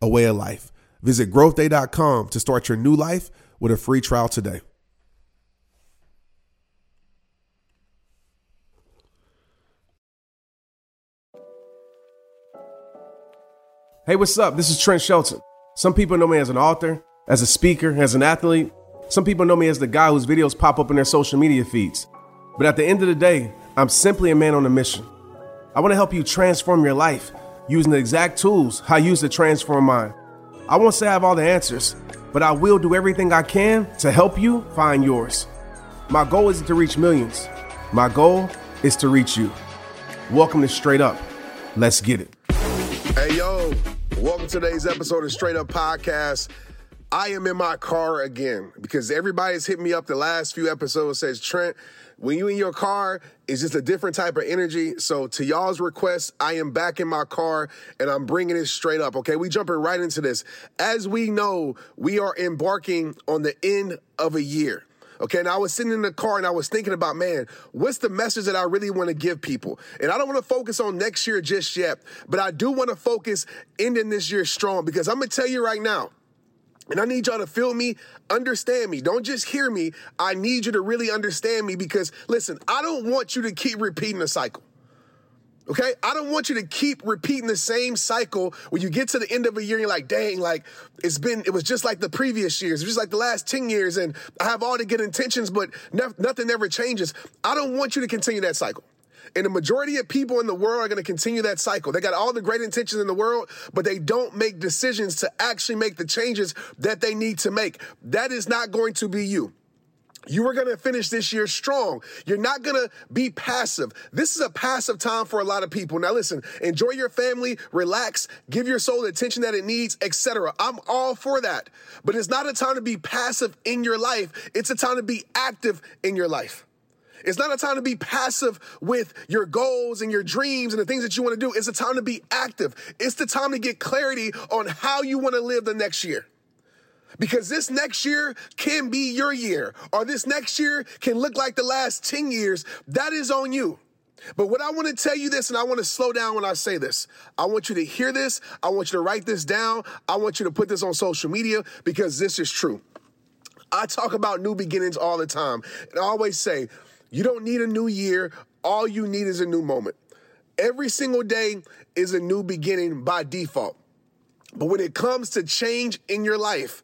a way of life. Visit growthday.com to start your new life with a free trial today. Hey, what's up? This is Trent Shelton. Some people know me as an author, as a speaker, as an athlete. Some people know me as the guy whose videos pop up in their social media feeds. But at the end of the day, I'm simply a man on a mission. I want to help you transform your life using the exact tools I use to transform mine. I won't say I have all the answers, but I will do everything I can to help you find yours. My goal isn't to reach millions. My goal is to reach you. Welcome to Straight Up. Let's get it. Hey, yo, welcome to today's episode of Straight Up Podcast. I am in my car again because everybody's hit me up the last few episodes says, Trent, when you in your car, it's just a different type of energy. So to y'all's request, I am back in my car and I'm bringing it straight up. Okay, we jumping right into this. As we know, we are embarking on the end of a year. Okay, and I was sitting in the car and I was thinking about, man, what's the message that I really want to give people? And I don't want to focus on next year just yet, but I do want to focus ending this year strong because I'm going to tell you right now, and I need y'all to feel me, understand me. Don't just hear me. I need you to really understand me because, listen, I don't want you to keep repeating the cycle. Okay? I don't want you to keep repeating the same cycle when you get to the end of a year and you're like, dang, like it's been, it was just like the previous years, just like the last 10 years, and I have all the good intentions, but nothing ever changes. I don't want you to continue that cycle. And the majority of people in the world are going to continue that cycle. They got all the great intentions in the world, but they don't make decisions to actually make the changes that they need to make. That is not going to be you. You are going to finish this year strong. You're not going to be passive. This is a passive time for a lot of people. Now listen, enjoy your family, relax, give your soul the attention that it needs, etc. I'm all for that. But it's not a time to be passive in your life. It's a time to be active in your life. It's not a time to be passive with your goals and your dreams and the things that you want to do. It's a time to be active. It's the time to get clarity on how you want to live the next year. Because this next year can be your year, or this next year can look like the last 10 years. That is on you. But what I want to tell you this, and I want to slow down when I say this. I want you to hear this. I want you to write this down. I want you to put this on social media because this is true. I talk about new beginnings all the time. And I always say, you don't need a new year. All you need is a new moment. Every single day is a new beginning by default. But when it comes to change in your life,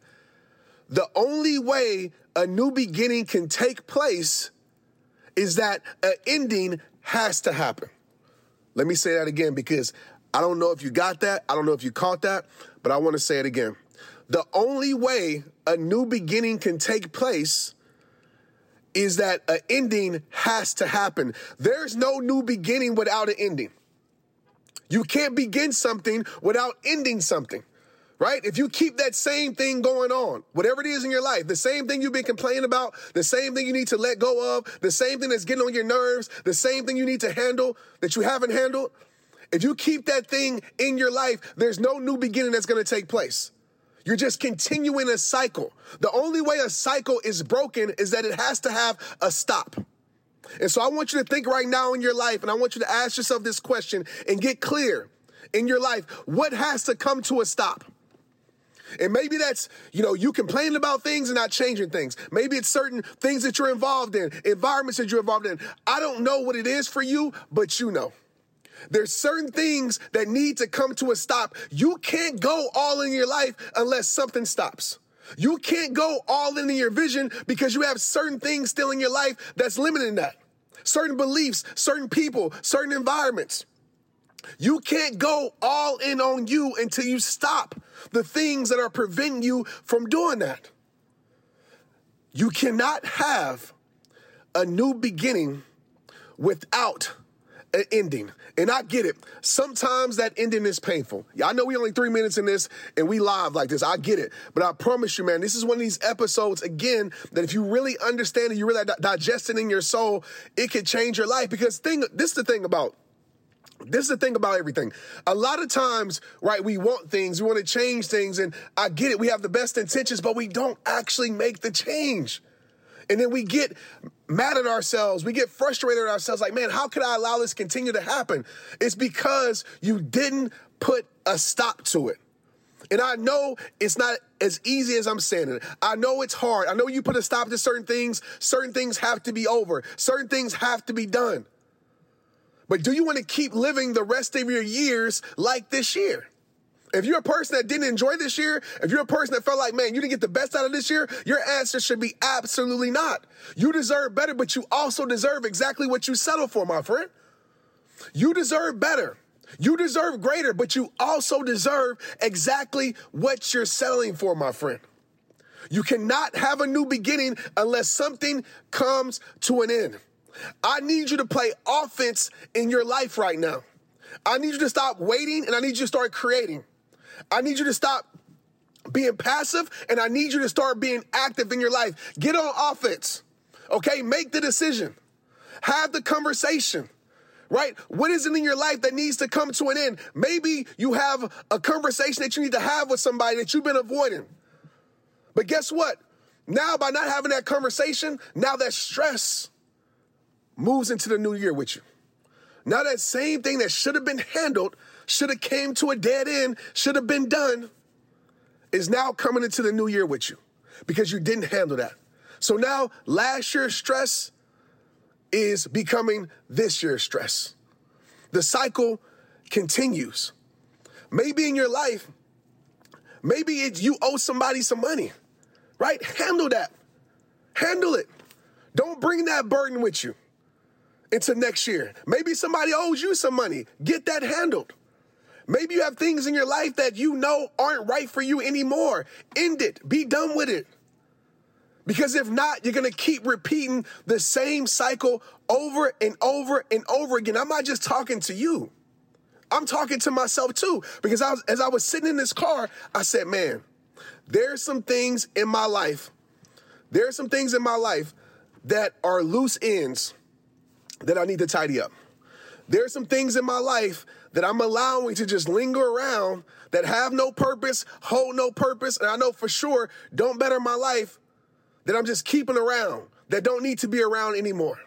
the only way a new beginning can take place is that an ending has to happen. Let me say that again because I don't know if you got that. I don't know if you caught that, but I want to say it again. The only way a new beginning can take place is that an ending has to happen. There's no new beginning without an ending. You can't begin something without ending something, right? If you keep that same thing going on, whatever it is in your life, the same thing you've been complaining about, the same thing you need to let go of, the same thing that's getting on your nerves, the same thing you need to handle that you haven't handled, if you keep that thing in your life, there's no new beginning that's going to take place. You're just continuing a cycle. The only way a cycle is broken is that it has to have a stop. And so I want you to think right now in your life, and I want you to ask yourself this question and get clear in your life what has to come to a stop? And maybe that's, you know, you complaining about things and not changing things. Maybe it's certain things that you're involved in, environments that you're involved in. I don't know what it is for you, but you know. There's certain things that need to come to a stop. You can't go all in your life unless something stops. You can't go all in your vision because you have certain things still in your life that's limiting that. Certain beliefs, certain people, certain environments. You can't go all in on you until you stop the things that are preventing you from doing that. You cannot have a new beginning without an ending. And I get it. Sometimes that ending is painful. I know we only three minutes in this and we live like this. I get it. But I promise you, man, this is one of these episodes, again, that if you really understand it, you really digest it in your soul, it could change your life. Because thing, this is the thing about this is the thing about everything. A lot of times, right, we want things, we want to change things, and I get it, we have the best intentions, but we don't actually make the change. And then we get mad at ourselves. We get frustrated at ourselves like, man, how could I allow this continue to happen? It's because you didn't put a stop to it. And I know it's not as easy as I'm saying it. I know it's hard. I know you put a stop to certain things. Certain things have to be over. Certain things have to be done. But do you want to keep living the rest of your years like this year? If you're a person that didn't enjoy this year, if you're a person that felt like, man, you didn't get the best out of this year, your answer should be absolutely not. You deserve better, but you also deserve exactly what you settled for, my friend. You deserve better. You deserve greater, but you also deserve exactly what you're settling for, my friend. You cannot have a new beginning unless something comes to an end. I need you to play offense in your life right now. I need you to stop waiting and I need you to start creating. I need you to stop being passive and I need you to start being active in your life. Get on offense. Okay? Make the decision. Have the conversation. Right? What is it in your life that needs to come to an end? Maybe you have a conversation that you need to have with somebody that you've been avoiding. But guess what? Now, by not having that conversation, now that stress moves into the new year with you. Now that same thing that should have been handled should have came to a dead end, should have been done, is now coming into the new year with you because you didn't handle that. So now last year's stress is becoming this year's stress. The cycle continues. Maybe in your life, maybe it's you owe somebody some money, right? Handle that. Handle it. Don't bring that burden with you into next year. Maybe somebody owes you some money. Get that handled. Maybe you have things in your life that you know aren't right for you anymore. End it. Be done with it. Because if not, you're going to keep repeating the same cycle over and over and over again. I'm not just talking to you. I'm talking to myself too. Because I was, as I was sitting in this car, I said, man, there's some things in my life. There are some things in my life that are loose ends that I need to tidy up. There are some things in my life that I'm allowing to just linger around that have no purpose, hold no purpose, and I know for sure don't better my life that I'm just keeping around that don't need to be around anymore.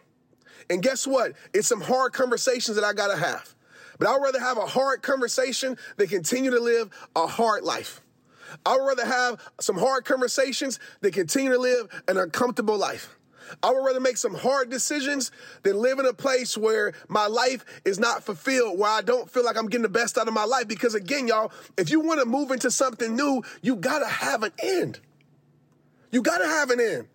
And guess what? It's some hard conversations that I gotta have. But I'd rather have a hard conversation than continue to live a hard life. I'd rather have some hard conversations than continue to live an uncomfortable life. I would rather make some hard decisions than live in a place where my life is not fulfilled, where I don't feel like I'm getting the best out of my life. Because again, y'all, if you want to move into something new, you got to have an end. You got to have an end.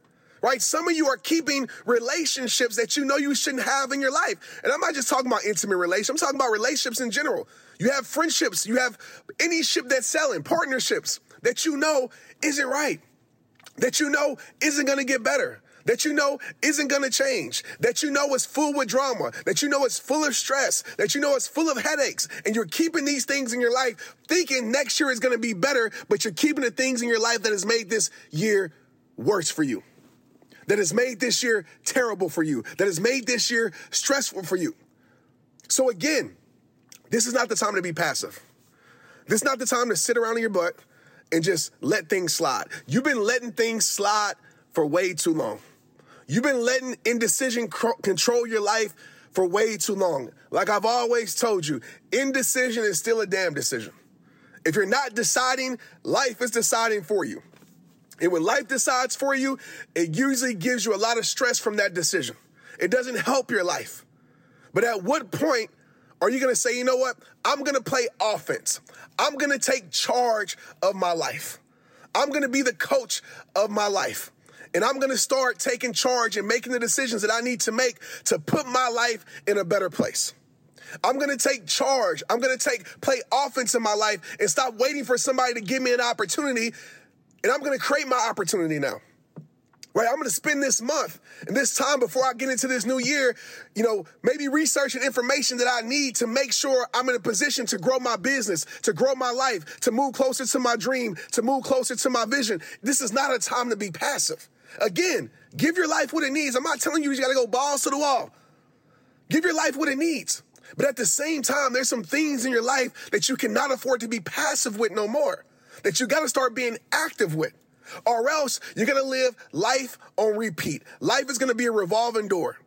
Right? Some of you are keeping relationships that you know you shouldn't have in your life. And I'm not just talking about intimate relationships. I'm talking about relationships in general. You have friendships, you have any ship that's selling, partnerships that you know isn't right, that you know isn't to get better that you know isn't going to change, that you know is full with drama, that you know is full of stress, that you know is full of headaches, and you're keeping these things in your life thinking next year is going to be better, but you're keeping the things in your life that has made this year worse for you, that has made this year terrible for you, that has made this year stressful for you. So again, this is not the time to be passive. This is not the time to sit around in your butt and just let things slide. You've been letting things slide for way too long. You've been letting indecision control your life for way too long. Like I've always told you, indecision is still a damn decision. If you're not deciding, life is deciding for you. And when life decides for you, it usually gives you a lot of stress from that decision. It doesn't help your life. But at what point are you gonna say, you know what? I'm gonna play offense. I'm gonna take charge of my life. I'm gonna be the coach of my life. And I'm going to start taking charge and making the decisions that I need to make to put my life in a better place. I'm going to take charge. I'm going to take play offense in my life and stop waiting for somebody to give me an opportunity. And I'm going to create my opportunity now. right? I'm going to spend this month and this time before I get into this new year, you know, maybe researching information that I need to make sure I'm in a position to grow my business, to grow my life, to move closer to my dream, to move closer to my vision. This is not a time to be passive. Again, give your life what it needs. I'm not telling you you got to go balls to the wall. Give your life what it needs. But at the same time, there's some things in your life that you cannot afford to be passive with no more, that you got to start being active with or else you're going to live life on repeat. Life is going to be a revolving door.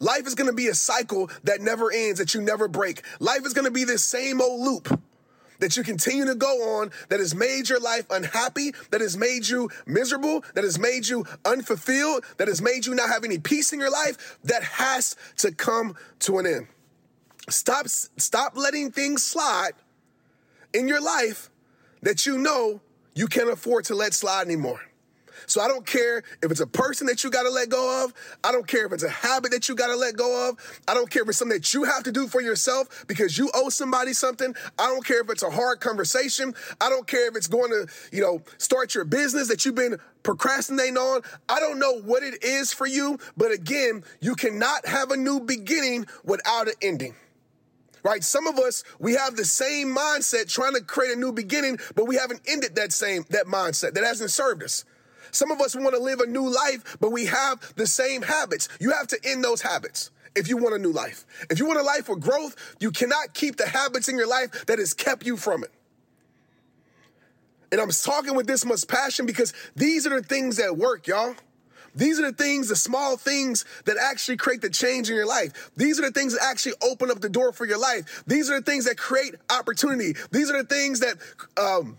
Life is going to be a cycle that never ends, that you never break. Life is going to be this same old loop that you continue to go on that has made your life unhappy, that has made you miserable, that has made you unfulfilled, that has made you not have any peace in your life, that has to come to an end. Stop, stop letting things slide in your life that you know you can't afford to let slide anymore. So I don't care if it's a person that you got to let go of. I don't care if it's a habit that you got to let go of. I don't care if it's something that you have to do for yourself because you owe somebody something. I don't care if it's a hard conversation. I don't care if it's going to, you know, start your business that you've been procrastinating on. I don't know what it is for you, but again, you cannot have a new beginning without an ending right? Some of us, we have the same mindset trying to create a new beginning, but we haven't ended that same, that mindset that hasn't served us. Some of us want to live a new life, but we have the same habits. You have to end those habits if you want a new life. If you want a life with growth, you cannot keep the habits in your life that has kept you from it. And I'm talking with this much passion because these are the things that work, y'all. These are the things, the small things that actually create the change in your life. These are the things that actually open up the door for your life. These are the things that create opportunity. These are the things that um,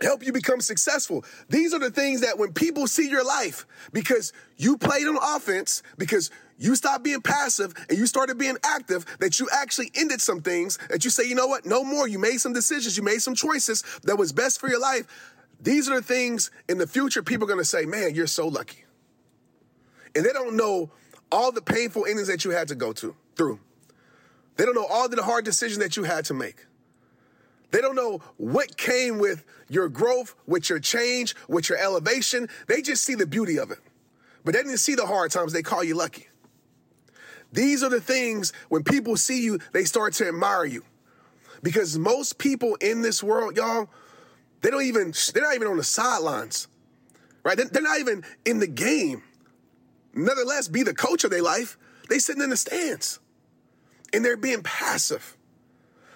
help you become successful. These are the things that when people see your life, because you played on offense, because you stopped being passive and you started being active, that you actually ended some things, that you say, you know what, no more. You made some decisions, you made some choices that was best for your life. These are the things in the future people are going to say, man, you're so lucky and they don't know all the painful endings that you had to go to through. They don't know all the hard decisions that you had to make. They don't know what came with your growth, with your change, with your elevation. They just see the beauty of it. But they didn't see the hard times. They call you lucky. These are the things when people see you, they start to admire you. Because most people in this world, y'all, they don't even, they're not even on the sidelines, right? They're not even in the game nevertheless be the coach of their life, they sitting in the stands and they're being passive.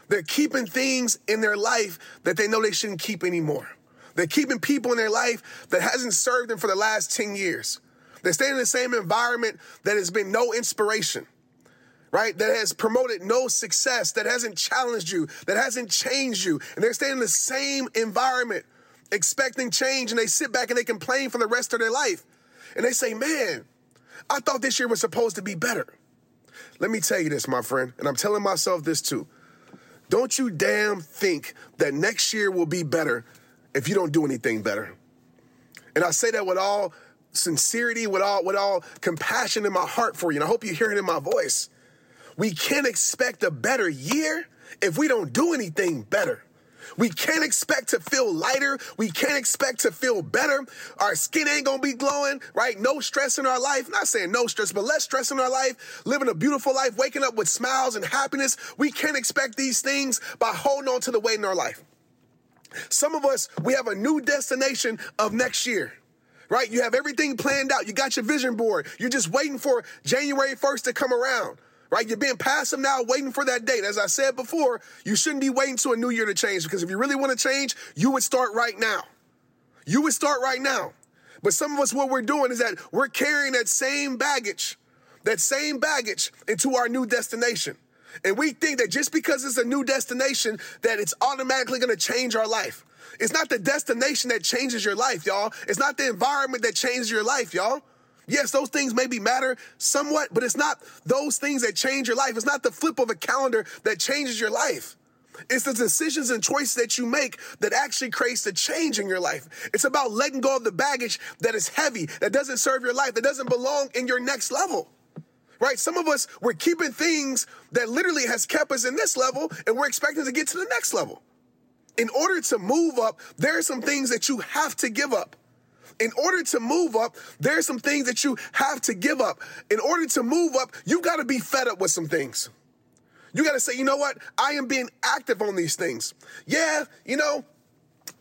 They're keeping things in their life that they know they shouldn't keep anymore. They're keeping people in their life that hasn't served them for the last 10 years. They're staying in the same environment that has been no inspiration, right? That has promoted no success, that hasn't challenged you, that hasn't changed you. And they're staying in the same environment expecting change and they sit back and they complain for the rest of their life. And they say, man, I thought this year was supposed to be better. Let me tell you this, my friend, and I'm telling myself this too. Don't you damn think that next year will be better if you don't do anything better. And I say that with all sincerity, with all with all compassion in my heart for you. And I hope you hear it in my voice. We can't expect a better year if we don't do anything better. We can't expect to feel lighter. We can't expect to feel better. Our skin ain't gonna be glowing, right? No stress in our life. Not saying no stress, but less stress in our life. Living a beautiful life, waking up with smiles and happiness. We can't expect these things by holding on to the weight in our life. Some of us, we have a new destination of next year right? You have everything planned out. You got your vision board. You're just waiting for January 1st to come around right? You're being passive now, waiting for that date. As I said before, you shouldn't be waiting to a new year to change because if you really want to change, you would start right now. You would start right now. But some of us, what we're doing is that we're carrying that same baggage, that same baggage into our new destination. And we think that just because it's a new destination, that it's automatically going to change our life. It's not the destination that changes your life, y'all. It's not the environment that changes your life, y'all. Yes, those things maybe matter somewhat, but it's not those things that change your life. It's not the flip of a calendar that changes your life. It's the decisions and choices that you make that actually creates the change in your life. It's about letting go of the baggage that is heavy, that doesn't serve your life, that doesn't belong in your next level. Right? Some of us, we're keeping things that literally has kept us in this level and we're expecting to get to the next level. In order to move up, there are some things that you have to give up. In order to move up, there's some things that you have to give up. In order to move up, you got to be fed up with some things. You got to say, you know what? I am being active on these things. Yeah, you know,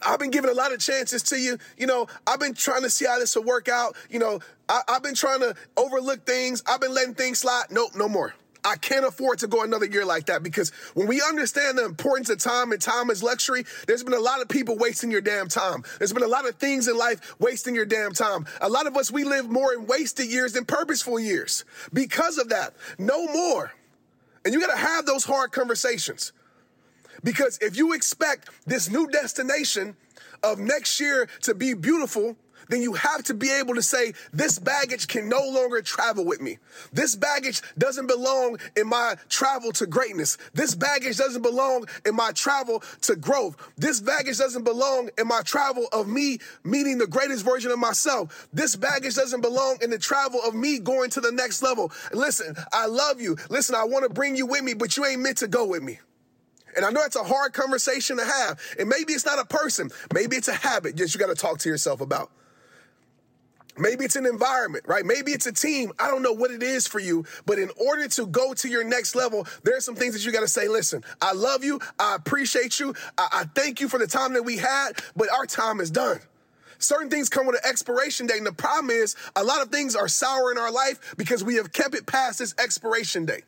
I've been giving a lot of chances to you. You know, I've been trying to see how this will work out. You know, I, have been trying to overlook things. I've been letting things slide. Nope, no more. I can't afford to go another year like that because when we understand the importance of time and time is luxury, there's been a lot of people wasting your damn time. There's been a lot of things in life wasting your damn time. A lot of us, we live more in wasted years than purposeful years. Because of that, no more. And you got to have those hard conversations. Because if you expect this new destination of next year to be beautiful, then you have to be able to say, this baggage can no longer travel with me. This baggage doesn't belong in my travel to greatness. This baggage doesn't belong in my travel to growth. This baggage doesn't belong in my travel of me meeting the greatest version of myself. This baggage doesn't belong in the travel of me going to the next level. Listen, I love you. Listen, I want to bring you with me, but you ain't meant to go with me. And I know it's a hard conversation to have. And maybe it's not a person, maybe it's a habit that you got to talk to yourself about. Maybe it's an environment, right? Maybe it's a team. I don't know what it is for you, but in order to go to your next level, there are some things that you got to say. Listen, I love you. I appreciate you. I, I thank you for the time that we had, but our time is done. Certain things come with an expiration date. And the problem is a lot of things are sour in our life because we have kept it past this expiration date.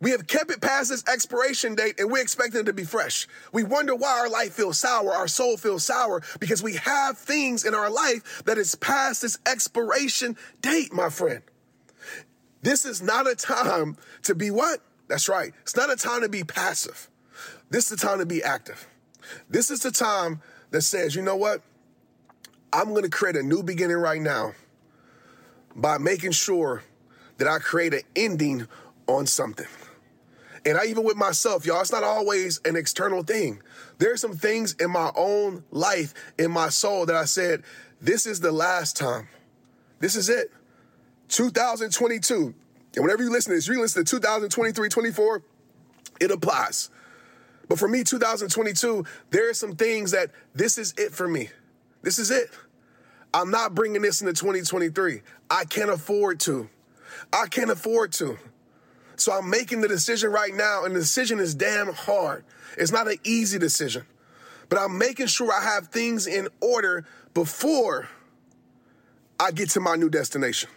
We have kept it past its expiration date and we expect it to be fresh. We wonder why our life feels sour, our soul feels sour, because we have things in our life that is past its expiration date, my friend. This is not a time to be what? That's right. It's not a time to be passive. This is the time to be active. This is the time that says, you know what? I'm going to create a new beginning right now by making sure that I create an ending on something. And I even with myself, y'all, it's not always an external thing. There's some things in my own life, in my soul, that I said, this is the last time. This is it. 2022. And whenever you listen to this, you listen to 2023, 24, it applies. But for me, 2022, there are some things that this is it for me. This is it. I'm not bringing this into 2023. I can't afford to. I can't afford to. So I'm making the decision right now, and the decision is damn hard. It's not an easy decision, but I'm making sure I have things in order before I get to my new destination.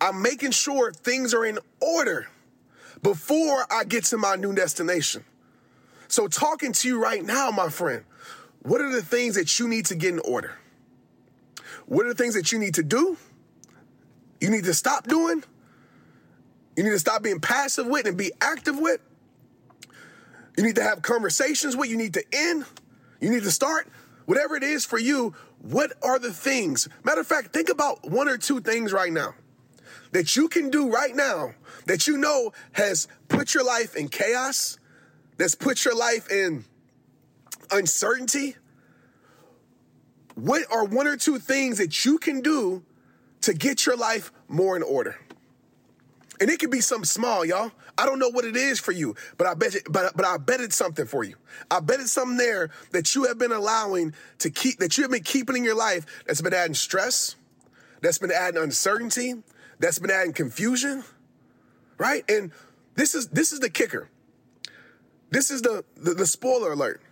I'm making sure things are in order before I get to my new destination. So, talking to you right now, my friend, what are the things that you need to get in order? What are the things that you need to do? You need to stop doing? You need to stop being passive with and be active with. You need to have conversations with. You need to end. You need to start. Whatever it is for you, what are the things? Matter of fact, think about one or two things right now that you can do right now that you know has put your life in chaos, that's put your life in uncertainty. What are one or two things that you can do to get your life more in order? And it could be something small, y'all. I don't know what it is for you, but I bet but but I bet it's something for you. I bet it's something there that you have been allowing to keep that you have been keeping in your life that's been adding stress, that's been adding uncertainty, that's been adding confusion, right? And this is this is the kicker. This is the, the, the spoiler alert.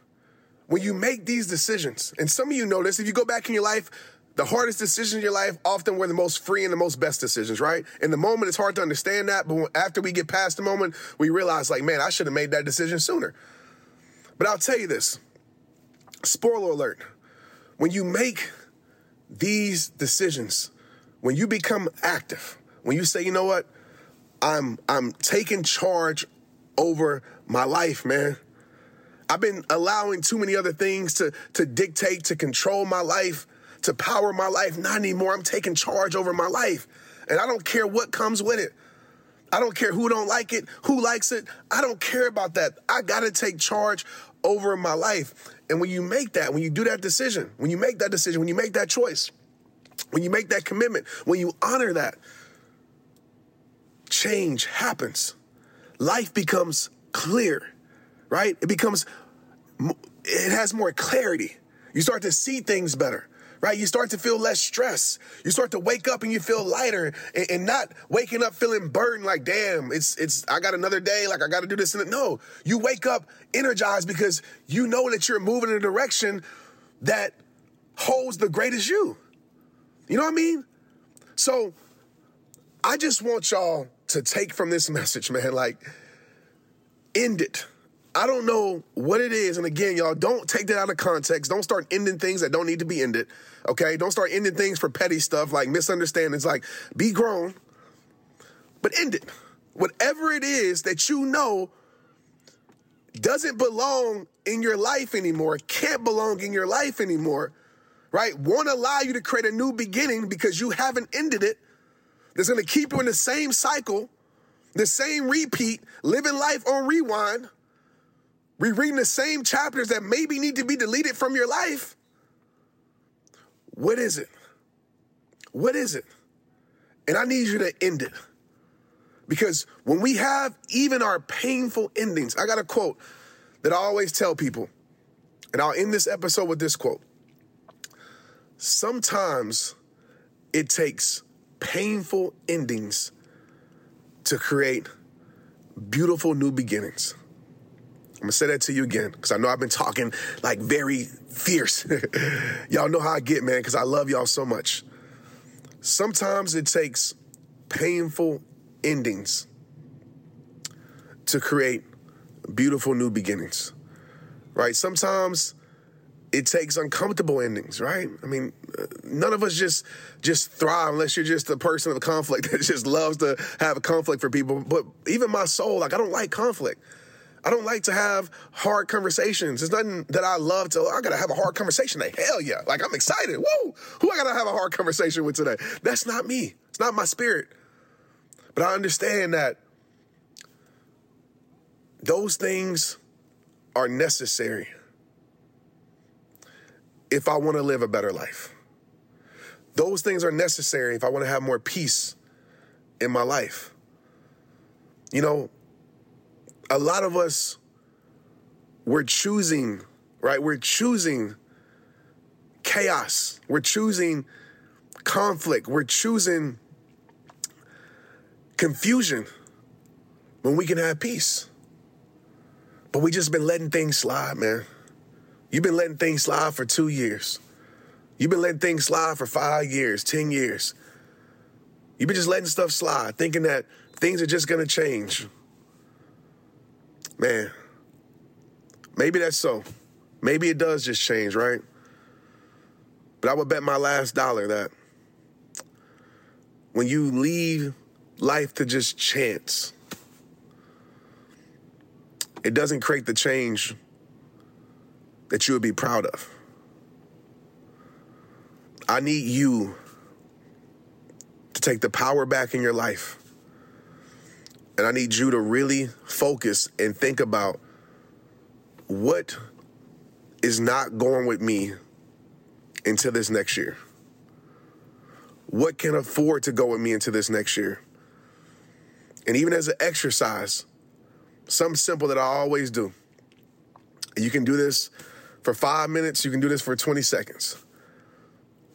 When you make these decisions, and some of you know this, if you go back in your life, the hardest decisions in your life often were the most free and the most best decisions, right? In the moment, it's hard to understand that, but after we get past the moment, we realize, like, man, I should have made that decision sooner. But I'll tell you this spoiler alert when you make these decisions, when you become active, when you say, you know what, I'm I'm taking charge over my life, man. I've been allowing too many other things to to dictate, to control my life to power my life. Not anymore. I'm taking charge over my life. And I don't care what comes with it. I don't care who don't like it, who likes it. I don't care about that. I got to take charge over my life. And when you make that, when you do that decision, when you make that decision, when you make that choice, when you make that commitment, when you honor that, change happens. Life becomes clear, right? It becomes, it has more clarity. You start to see things better right? You start to feel less stress. You start to wake up and you feel lighter and, and, not waking up feeling burdened like, damn, it's, it's, I got another day. Like I got to do this. And no, you wake up energized because you know that you're moving in a direction that holds the greatest you. You know what I mean? So I just want y'all to take from this message, man, like end it. I don't know what it is. And again, y'all don't take that out of context. Don't start ending things that don't need to be ended. Okay. Don't start ending things for petty stuff like misunderstandings. Like be grown, but end it. Whatever it is that you know doesn't belong in your life anymore, can't belong in your life anymore, right? Won't allow you to create a new beginning because you haven't ended it. That's to keep you in the same cycle, the same repeat, living life on rewind rereading the same chapters that maybe need to be deleted from your life. What is it? What is it? And I need you to end it. Because when we have even our painful endings, I got a quote that I always tell people, and I'll end this episode with this quote. Sometimes it takes painful endings to create beautiful new beginnings. I'm gonna say that to you again because I know I've been talking like very fierce. y'all know how I get, man, because I love y'all so much. Sometimes it takes painful endings to create beautiful new beginnings, right? Sometimes it takes uncomfortable endings, right? I mean, uh, none of us just just thrive unless you're just a person of conflict that just loves to have a conflict for people. But even my soul, like I don't like conflict. I don't like to have hard conversations. It's nothing that I love to, I gotta have a hard conversation today. Hell yeah. Like I'm excited. Woo! Who I gotta have a hard conversation with today? That's not me. It's not my spirit. But I understand that those things are necessary if I wanna live a better life. Those things are necessary if I wanna have more peace in my life. You know, a lot of us, we're choosing, right? We're choosing chaos. We're choosing conflict. We're choosing confusion when we can have peace. But we just been letting things slide, man. You've been letting things slide for two years. You've been letting things slide for five years, 10 years. You've been just letting stuff slide, thinking that things are just gonna change. Man, maybe that's so. Maybe it does just change, right? But I would bet my last dollar that when you leave life to just chance, it doesn't create the change that you would be proud of. I need you to take the power back in your life and I need you to really focus and think about what is not going with me into this next year. What can afford to go with me into this next year? And even as an exercise, something simple that I always do. You can do this for five minutes, you can do this for 20 seconds.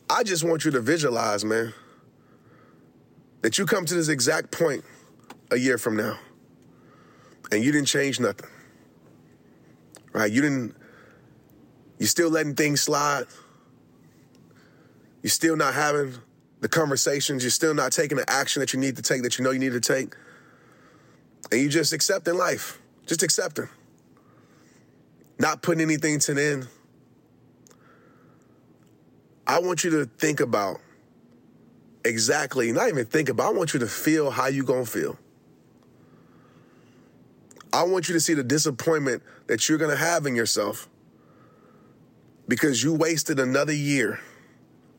I just want you to visualize, man, that you come to this exact point a year from now and you didn't change nothing, right? You didn't, you're still letting things slide. You're still not having the conversations. You're still not taking the action that you need to take, that you know you need to take. And you just accepting life, just accepting, not putting anything to an end. I want you to think about exactly, not even think about, I want you to feel how you gonna feel. I want you to see the disappointment that you're going to have in yourself because you wasted another year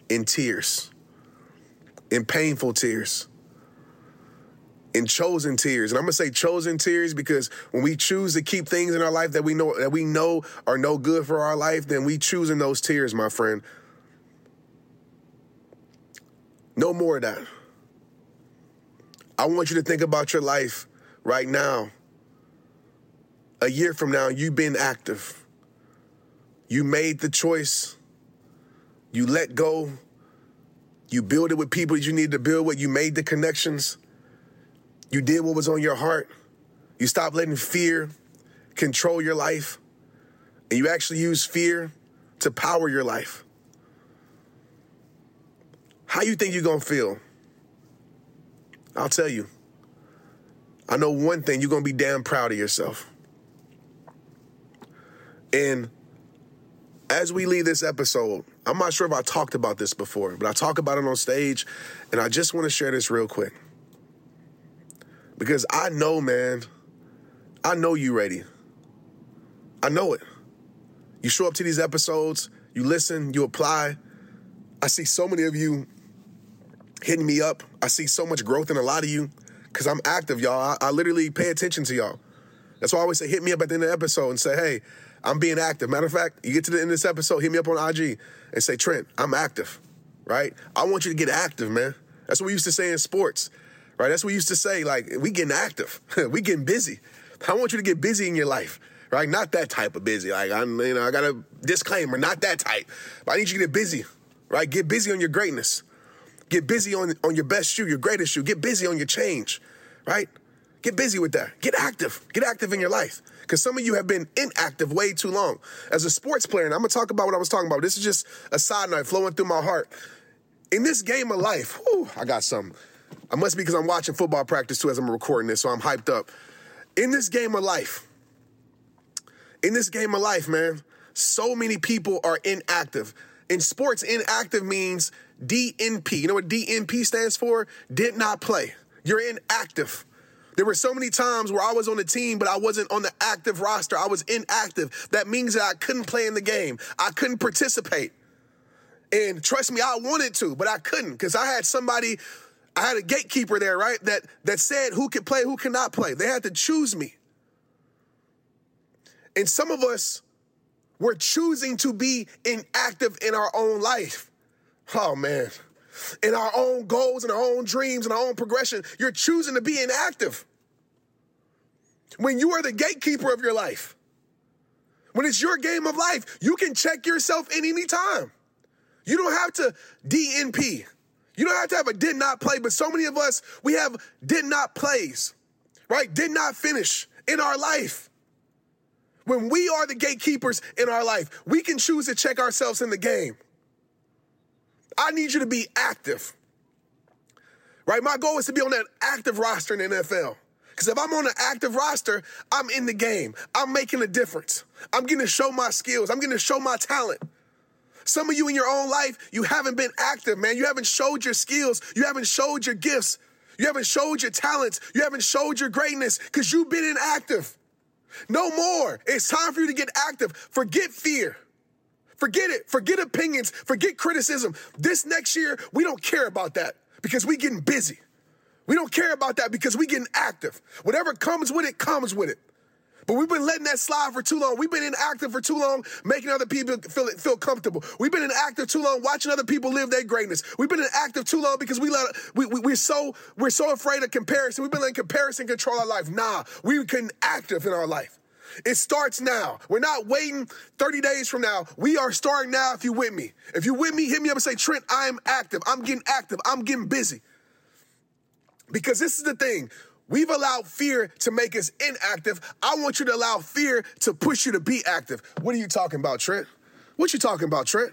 in tears, in painful tears, in chosen tears. And I'm going to say chosen tears because when we choose to keep things in our life that we know that we know are no good for our life, then we choose in those tears, my friend. No more of that. I want you to think about your life right now a year from now, you've been active. You made the choice You let go. You build it with people that you need to build with. You made the connections. You did what was on your heart. You stopped letting fear control your life. And you actually use fear to power your life. How you think you're to feel? I'll tell you. I know one thing, you're to be damn proud of yourself. And as we leave this episode, I'm not sure if I talked about this before, but I talk about it on stage, and I just want to share this real quick. Because I know, man, I know you ready. I know it. You show up to these episodes, you listen, you apply. I see so many of you hitting me up. I see so much growth in a lot of you because I'm active, y'all. I, I, literally pay attention to y'all. That's why I always say, hit me up at the end of the episode and say, hey, I'm being active. Matter of fact, you get to the end of this episode, hit me up on IG and say, Trent, I'm active, right? I want you to get active, man. That's what we used to say in sports, right? That's what we used to say, like, we getting active, we getting busy. I want you to get busy in your life, right? Not that type of busy. Like, I'm, you know, I got a disclaimer, not that type. But I need you to get busy, right? Get busy on your greatness. Get busy on, on your best shoe, your greatest shoe. Get busy on your change, right? Get busy with that. Get active. Get active in your life. Because some of you have been inactive way too long. As a sports player, and I'm to talk about what I was talking about. This is just a side note flowing through my heart. In this game of life, whew, I got some. I must be because I'm watching football practice too as I'm recording this, so I'm hyped up. In this game of life, in this game of life, man, so many people are inactive. In sports, inactive means DNP. You know what DNP stands for? Did not play. You're inactive. There were so many times where I was on the team, but I wasn't on the active roster. I was inactive. That means that I couldn't play in the game. I couldn't participate. And trust me, I wanted to, but I couldn't because I had somebody, I had a gatekeeper there, right? That that said who could play, who cannot play. They had to choose me. And some of us were choosing to be inactive in our own life. Oh man. In our own goals and our own dreams and our own progression, you're choosing to be inactive. When you are the gatekeeper of your life, when it's your game of life, you can check yourself in any time. You don't have to DNP. You don't have to have a did not play, but so many of us, we have did not plays, right? Did not finish in our life. When we are the gatekeepers in our life, we can choose to check ourselves in the game. I need you to be active. Right? My goal is to be on that active roster in the NFL. Because if I'm on an active roster, I'm in the game. I'm making a difference. I'm getting to show my skills. I'm getting to show my talent. Some of you in your own life, you haven't been active, man. You haven't showed your skills. You haven't showed your gifts. You haven't showed your talents. You haven't showed your greatness because you've been inactive. No more. It's time for you to get active. Forget fear. Forget it. Forget opinions. Forget criticism. This next year, we don't care about that because we getting busy. We don't care about that because we getting active. Whatever comes with it, comes with it. But we've been letting that slide for too long. We've been inactive for too long, making other people feel feel comfortable. We've been inactive too long, watching other people live their greatness. We've been inactive too long because we let we, we we're so we're so afraid of comparison. We've been letting comparison control our life. Nah, we can active in our life. It starts now. We're not waiting 30 days from now. We are starting now if you with me. If you with me, hit me up and say, Trent, I'm active. I'm getting active. I'm getting busy. Because this is the thing. We've allowed fear to make us inactive. I want you to allow fear to push you to be active. What are you talking about, Trent? What you talking about, Trent?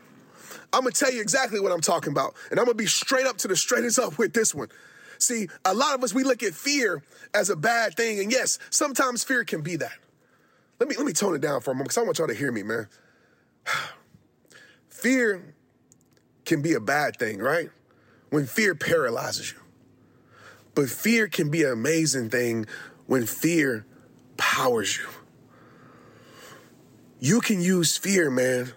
I'm gonna tell you exactly what I'm talking about. And I'm gonna be straight up to the straightest up with this one. See, a lot of us we look at fear as a bad thing, and yes, sometimes fear can be that. Let me let me tone it down for a moment because I want y'all to hear me, man. Fear can be a bad thing, right? When fear paralyzes you. But fear can be an amazing thing when fear powers you. You can use fear, man,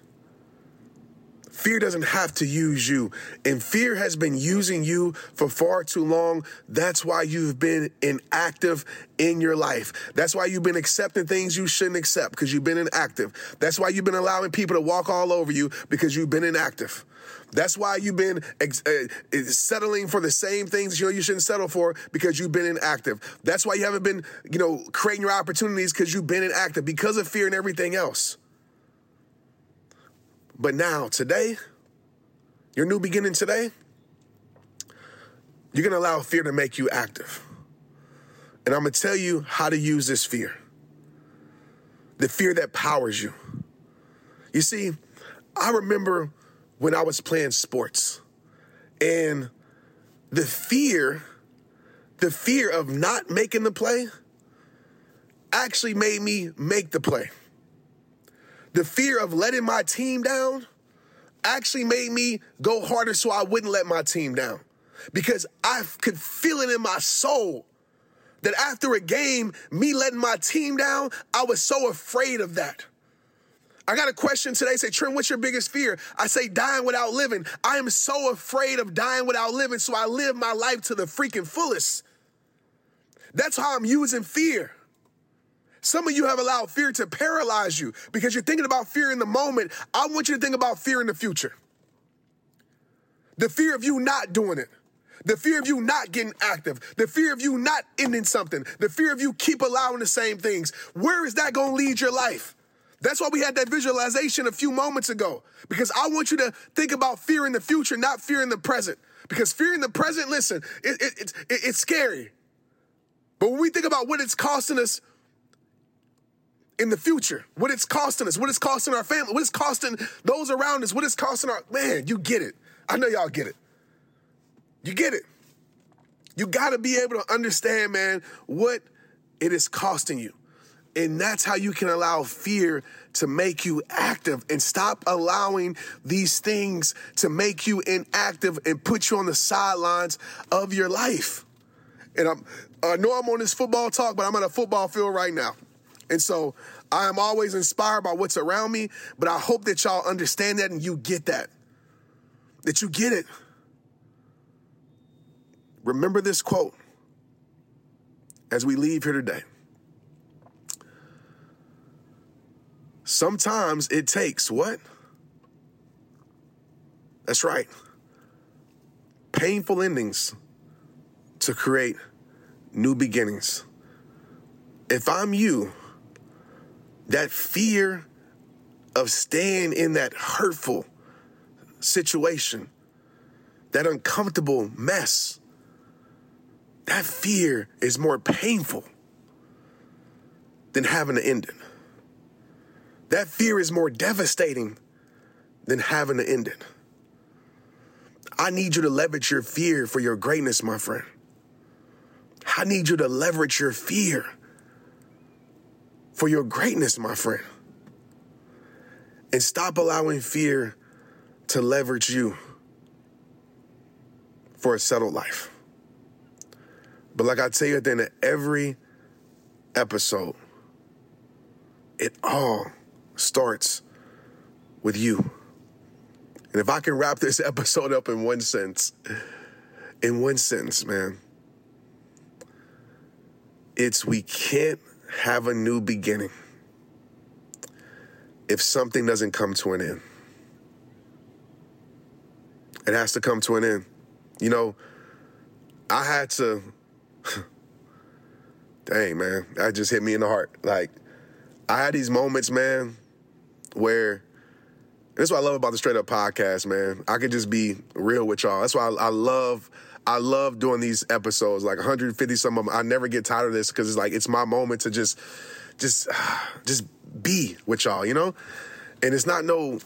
Fear doesn't have to use you. And fear has been using you for far too long. That's why you've been inactive in your life. That's why you've been accepting things you shouldn't accept because you've been inactive. That's why you've been allowing people to walk all over you because you've been inactive. That's why you've been uh, settling for the same things you know you shouldn't settle for because you've been inactive. That's why you haven't been, you know, creating your opportunities because you've been inactive because of fear and everything else. But now, today, your new beginning today, you're going to allow fear to make you active. And I'm going to tell you how to use this fear the fear that powers you. You see, I remember when I was playing sports and the fear, the fear of not making the play actually made me make the play. The fear of letting my team down actually made me go harder so I wouldn't let my team down because I could feel it in my soul that after a game, me letting my team down, I was so afraid of that. I got a question today. Say, Trent, what's your biggest fear? I say, dying without living. I am so afraid of dying without living, so I live my life to the freaking fullest. That's how I'm using fear. Some of you have allowed fear to paralyze you because you're thinking about fear in the moment. I want you to think about fear in the future. The fear of you not doing it. The fear of you not getting active, the fear of you not ending something, the fear of you keep allowing the same things. Where is that going to lead your life? That's why we had that visualization a few moments ago. Because I want you to think about fear in the future, not fear in the present. Because fear in the present, listen, it, it, it, it's scary. But when we think about what it's costing us in the future, what it's costing us, what it's costing our family, what it's costing those around us, what it's costing our man, you get it. I know y'all get it. You get it. You got to be able to understand, man, what it is costing you. And that's how you can allow fear to make you active and stop allowing these things to make you inactive and put you on the sidelines of your life. And I'm, I know I'm on this football talk, but I'm on a football field right now. And so I am always inspired by what's around me, but I hope that y'all understand that and you get that. That you get it. Remember this quote as we leave here today. Sometimes it takes what? That's right. Painful endings to create new beginnings. If I'm you, that fear of staying in that hurtful situation, that uncomfortable mess, that fear is more painful than having an ending. That fear is more devastating than having an ending. I need you to leverage your fear for your greatness, my friend. I need you to leverage your fear for your greatness, my friend. And stop allowing fear to leverage you for a settled life. But like I tell you at the end of every episode, it all starts with you. And if I can wrap this episode up in one sentence, in one sentence, man, it's we can't have a new beginning if something doesn't come to an end. It has to come to an end. You know, I had to Dang, man, that just hit me in the heart. Like, I had these moments, man, where that's what I love about the Straight Up Podcast, man. I could just be real with y'all. That's why I, I love. I love doing these episodes, like 150 some of them. I never get tired of this because it's like it's my moment to just, just, just be with y'all, you know. And it's not no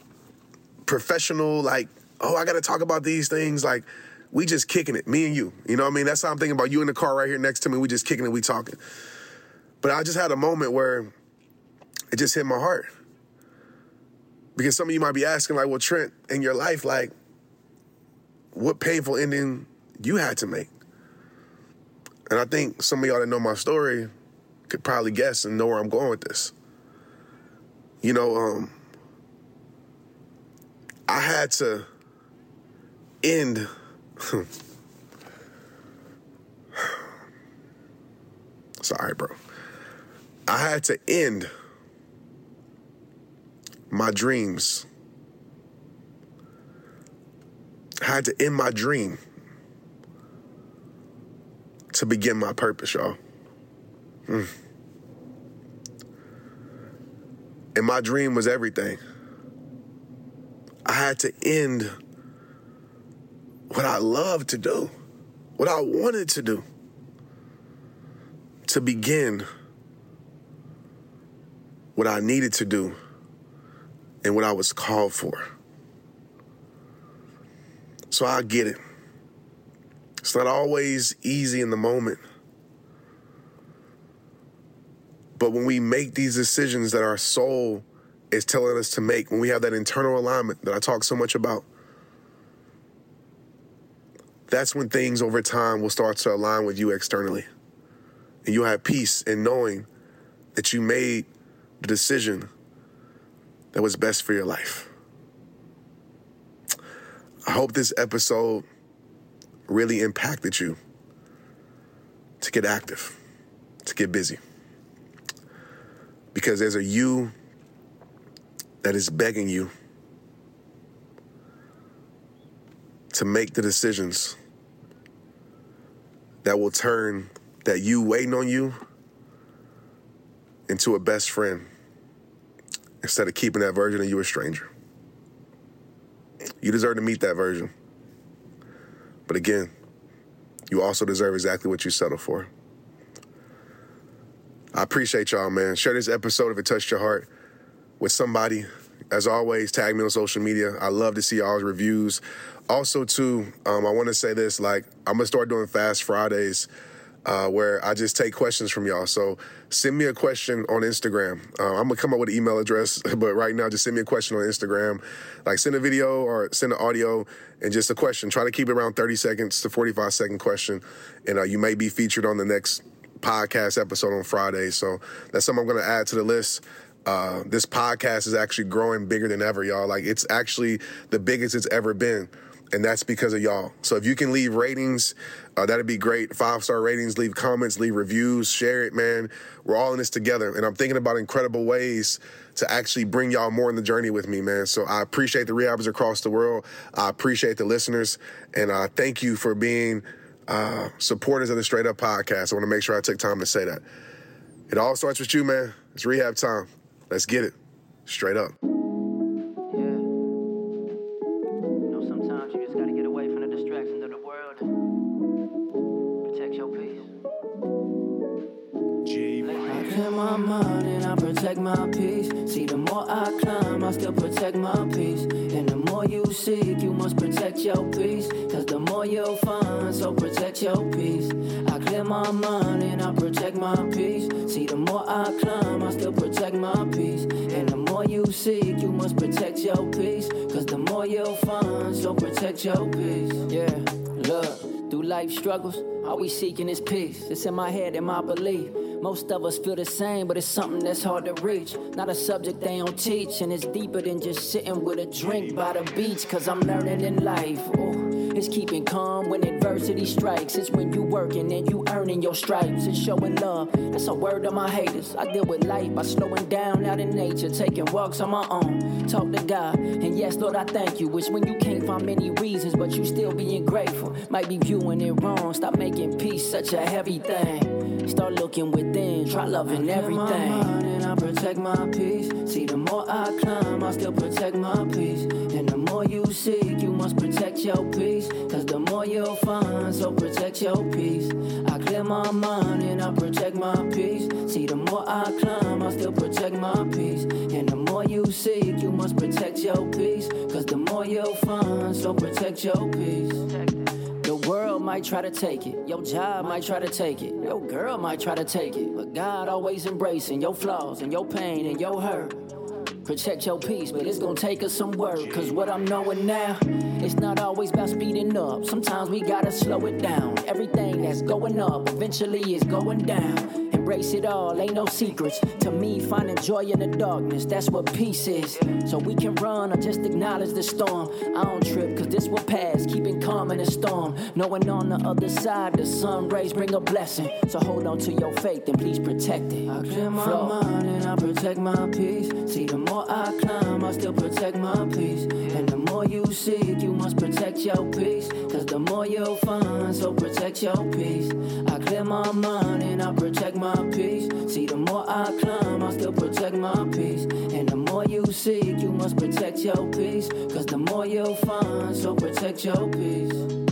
professional like, oh, I got to talk about these things. Like, we just kicking it, me and you. You know what I mean? That's how I'm thinking about you in the car right here next to me. We just kicking it, we talking. But I just had a moment where it just hit my heart. Because some of you might be asking, like, well, Trent, in your life, like, what painful ending you had to make? And I think some of y'all that know my story could probably guess and know where I'm going with this. You know, um, I had to end Sorry, bro. I had to end my dreams. I had to end my dream to begin my purpose, y'all. Mm. And my dream was everything. I had to end what I loved to do, what I wanted to do, to begin what I needed to do and what I was called for. So I get it. It's not always easy in the moment. But when we make these decisions that our soul is telling us to make, when we have that internal alignment that I talk so much about, that's when things over time will start to align with you externally. And you'll have peace in knowing that you made the decision that was best for your life. I hope this episode really impacted you to get active, to get busy. Because there's a you that is begging you to make the decisions that will turn that you waiting on you into a best friend instead of keeping that version of you a stranger. You deserve to meet that version. But again, you also deserve exactly what you settle for. I appreciate y'all, man. Share this episode if it touched your heart with somebody. As always, tag me on social media. I love to see y'all's reviews. Also, too, um, I want to say this: like, I'm gonna start doing Fast Fridays uh, where I just take questions from y'all. So send me a question on Instagram. Uh, I'm gonna come up with an email address, but right now just send me a question on Instagram. Like send a video or send an audio and just a question. Try to keep it around 30 seconds to 45 second question, and uh, you may be featured on the next podcast episode on Friday. So that's something I'm gonna add to the list. Uh, this podcast is actually growing bigger than ever, y'all. Like it's actually the biggest it's ever been and that's because of y'all. So if you can leave ratings, uh, that'd be great. Five star ratings, leave comments, leave reviews, share it, man. We're all in this together, and I'm thinking about incredible ways to actually bring y'all more in the journey with me, man. So I appreciate the rehabbers across the world. I appreciate the listeners, and uh, thank you for being uh, supporters of the Straight Up Podcast. I want to make sure I took time to say that. It all starts with you, man. It's rehab time. Let's get it. Straight up. Protect my peace. See, the more I climb, I still protect my peace. And the more you seek, you must protect your peace. Cause the more you'll find, so protect your peace. I clear my mind and I protect my peace. See, the more I climb, I still protect my peace. And the more you seek, you must protect your peace. Cause the more you'll find, so protect your peace. Yeah, through life struggles, all we seeking is peace. It's in my head and my belief. Most of us feel the same, but it's something that's hard to reach. Not a subject they don't teach, and it's deeper than just sitting with a drink by the beach. Cause I'm learning in life. Ooh, it's keeping calm when adversity strikes. It's when you working and you earning your stripes. It's showing love. That's a word to my haters. I deal with life by slowing down out in nature, taking walks on my own. Talk to God, and yes, Lord, I thank you. It's when you can't find many reasons, but you still being grateful. Might be viewing it wrong. Stop making peace such a heavy thing. Start looking within. Try loving everything. and I protect my peace. See, the more I climb, I still protect my peace. And more you seek, you must protect your peace. Cause the more you'll find, so protect your peace. I clear my mind and I protect my peace. See, the more I climb, I still protect my peace. And the more you seek, you must protect your peace. Cause the more you'll find, so protect your peace The world might try to take it. Your job might try to take it. Your girl might try to take it. But God always embracing your flaws and your pain and your hurt. Protect your peace, but it's gonna take us some work. Cause what I'm knowing now, it's not always about speeding up. Sometimes we gotta slow it down. Everything that's going up eventually is going down embrace it all, ain't no secrets. To me, finding joy in the darkness, that's what peace is. So we can run or just acknowledge the storm. I don't trip, cause this will pass, keeping calm in the storm. Knowing on the other side, the sun rays bring a blessing. So hold on to your faith and please protect it. I clear my Flow. mind and I protect my peace. See, the more I climb, I still protect my peace. And the more you seek, you must protect your peace. Cause the more you'll find, so protect your peace. I clear my mind and I protect my peace. See, the more I climb, I still protect my peace. And the more you seek, you must protect your peace. Cause the more you'll find, so protect your peace.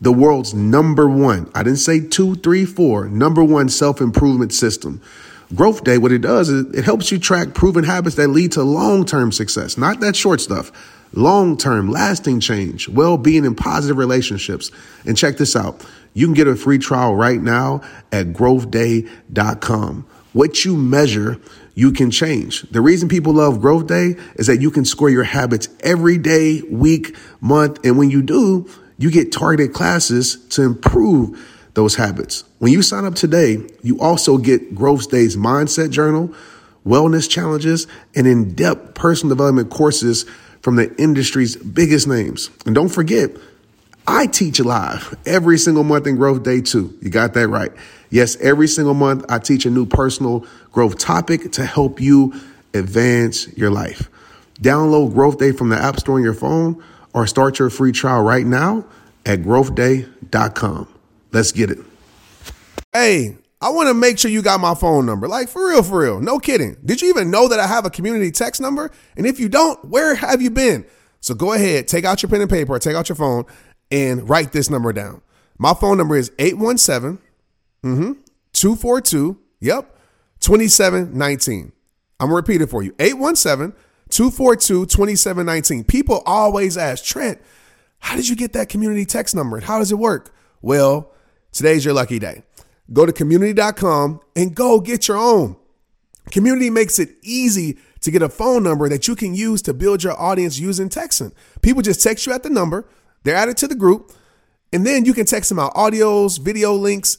the world's number one, I didn't say two, three, four, number one self improvement system. Growth Day, what it does is it helps you track proven habits that lead to long term success, not that short stuff. Long term, lasting change, well being, and positive relationships. And check this out you can get a free trial right now at growthday.com. What you measure, you can change. The reason people love Growth Day is that you can score your habits every day, week, month. And when you do, you get targeted classes to improve those habits. When you sign up today, you also get Growth Day's mindset journal, wellness challenges, and in depth personal development courses from the industry's biggest names. And don't forget, I teach live every single month in Growth Day too. You got that right. Yes, every single month I teach a new personal growth topic to help you advance your life. Download Growth Day from the App Store on your phone or start your free trial right now at growthday.com. Let's get it. Hey, I want to make sure you got my phone number. Like for real, for real. No kidding. Did you even know that I have a community text number? And if you don't, where have you been? So go ahead, take out your pen and paper, take out your phone, and write this number down. My phone number is 817 mm-hmm, 242, yep, 2719. I'm going to repeat it for you 817 242 2719. People always ask, Trent, how did you get that community text number? And how does it work? Well, today's your lucky day. Go to community.com and go get your own. Community makes it easy to get a phone number that you can use to build your audience using texting. People just text you at the number, they're added to the group, and then you can text them out audios, video links,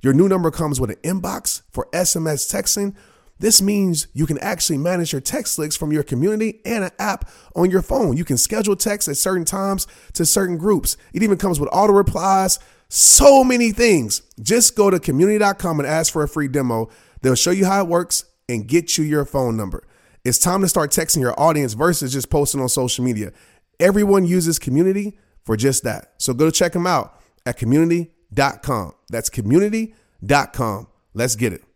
Your new number comes with an inbox for SMS texting. This means you can actually manage your text links from your community and an app on your phone. You can schedule texts at certain times to certain groups. It even comes with auto replies, so many things. Just go to community.com and ask for a free demo. They'll show you how it works and get you your phone number. It's time to start texting your audience versus just posting on social media. Everyone uses community for just that. So go to check them out at community.com. That's community.com. Let's get it.